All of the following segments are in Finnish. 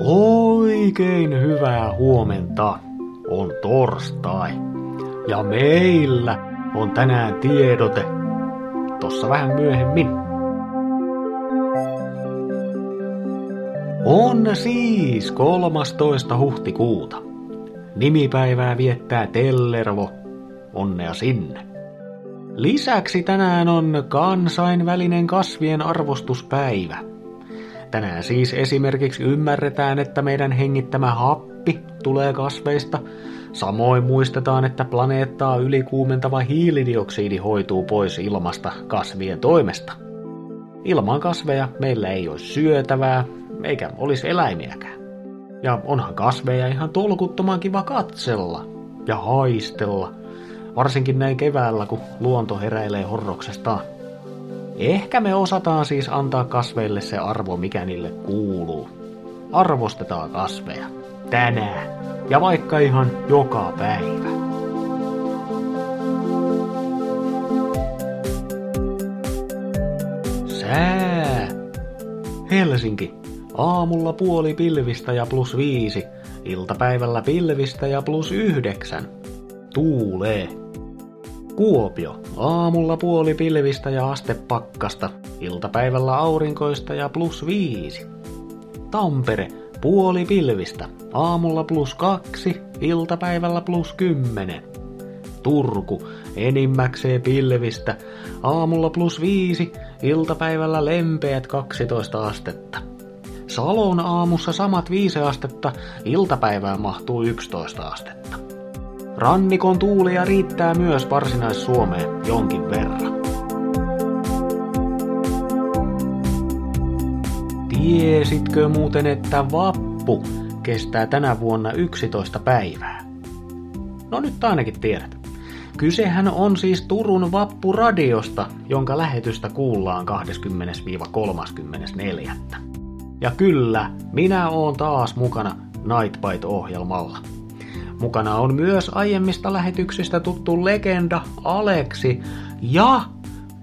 Oikein hyvää huomenta. On torstai. Ja meillä on tänään tiedote. Tossa vähän myöhemmin. On siis 13. huhtikuuta. Nimipäivää viettää Tellervo. Onnea sinne. Lisäksi tänään on kansainvälinen kasvien arvostuspäivä. Tänään siis esimerkiksi ymmärretään, että meidän hengittämä happi tulee kasveista. Samoin muistetaan, että planeettaa ylikuumentava hiilidioksidi hoituu pois ilmasta kasvien toimesta. Ilman kasveja meillä ei olisi syötävää, eikä olisi eläimiäkään. Ja onhan kasveja ihan tolkuttoman kiva katsella ja haistella – varsinkin näin keväällä, kun luonto heräilee horroksestaan. Ehkä me osataan siis antaa kasveille se arvo, mikä niille kuuluu. Arvostetaan kasveja. Tänään. Ja vaikka ihan joka päivä. Sää. Helsinki. Aamulla puoli pilvistä ja plus viisi. Iltapäivällä pilvistä ja plus yhdeksän. Tuulee. Kuopio. Aamulla puoli pilvistä ja aste pakkasta. Iltapäivällä aurinkoista ja plus viisi. Tampere. Puoli pilvistä. Aamulla plus kaksi. Iltapäivällä plus kymmenen. Turku. Enimmäkseen pilvistä. Aamulla plus viisi. Iltapäivällä lempeät 12 astetta. Salon aamussa samat 5 astetta. Iltapäivään mahtuu 11 astetta. Rannikon tuulia riittää myös varsinais-Suomeen jonkin verran. Tiesitkö muuten, että vappu kestää tänä vuonna 11 päivää? No nyt ainakin tiedät. Kysehän on siis Turun Vappuradiosta, jonka lähetystä kuullaan 20-34. Ja kyllä, minä oon taas mukana Nightbite-ohjelmalla. Mukana on myös aiemmista lähetyksistä tuttu legenda Aleksi ja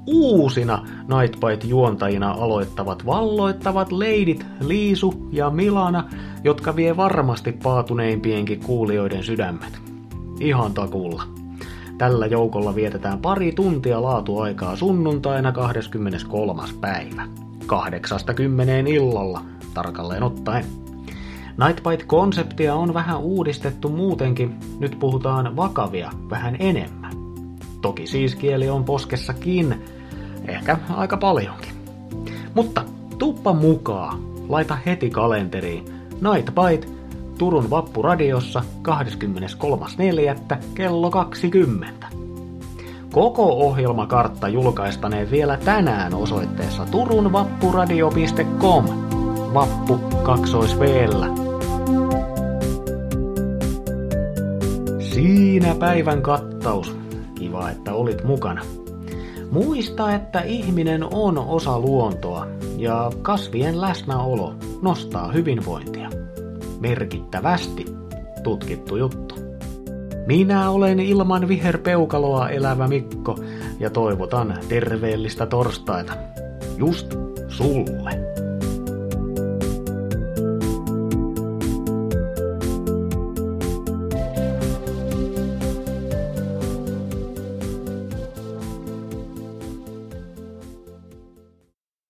uusina Nightbite-juontajina aloittavat valloittavat leidit Liisu ja Milana, jotka vie varmasti paatuneimpienkin kuulijoiden sydämet. Ihan takulla. Tällä joukolla vietetään pari tuntia laatuaikaa sunnuntaina 23. päivä. 80 illalla, tarkalleen ottaen. Nightbite-konseptia on vähän uudistettu muutenkin, nyt puhutaan vakavia vähän enemmän. Toki siis kieli on poskessakin, ehkä aika paljonkin. Mutta tuppa mukaan, laita heti kalenteriin Nightbite Turun Vappuradiossa 23.4. kello 20. Koko ohjelmakartta julkaistaneen vielä tänään osoitteessa turunvappuradio.com. Vappu kaksoisveellä. Siinä päivän kattaus. Kiva, että olit mukana. Muista, että ihminen on osa luontoa ja kasvien läsnäolo nostaa hyvinvointia. Merkittävästi tutkittu juttu. Minä olen ilman viherpeukaloa elävä Mikko ja toivotan terveellistä torstaita. Just sulle.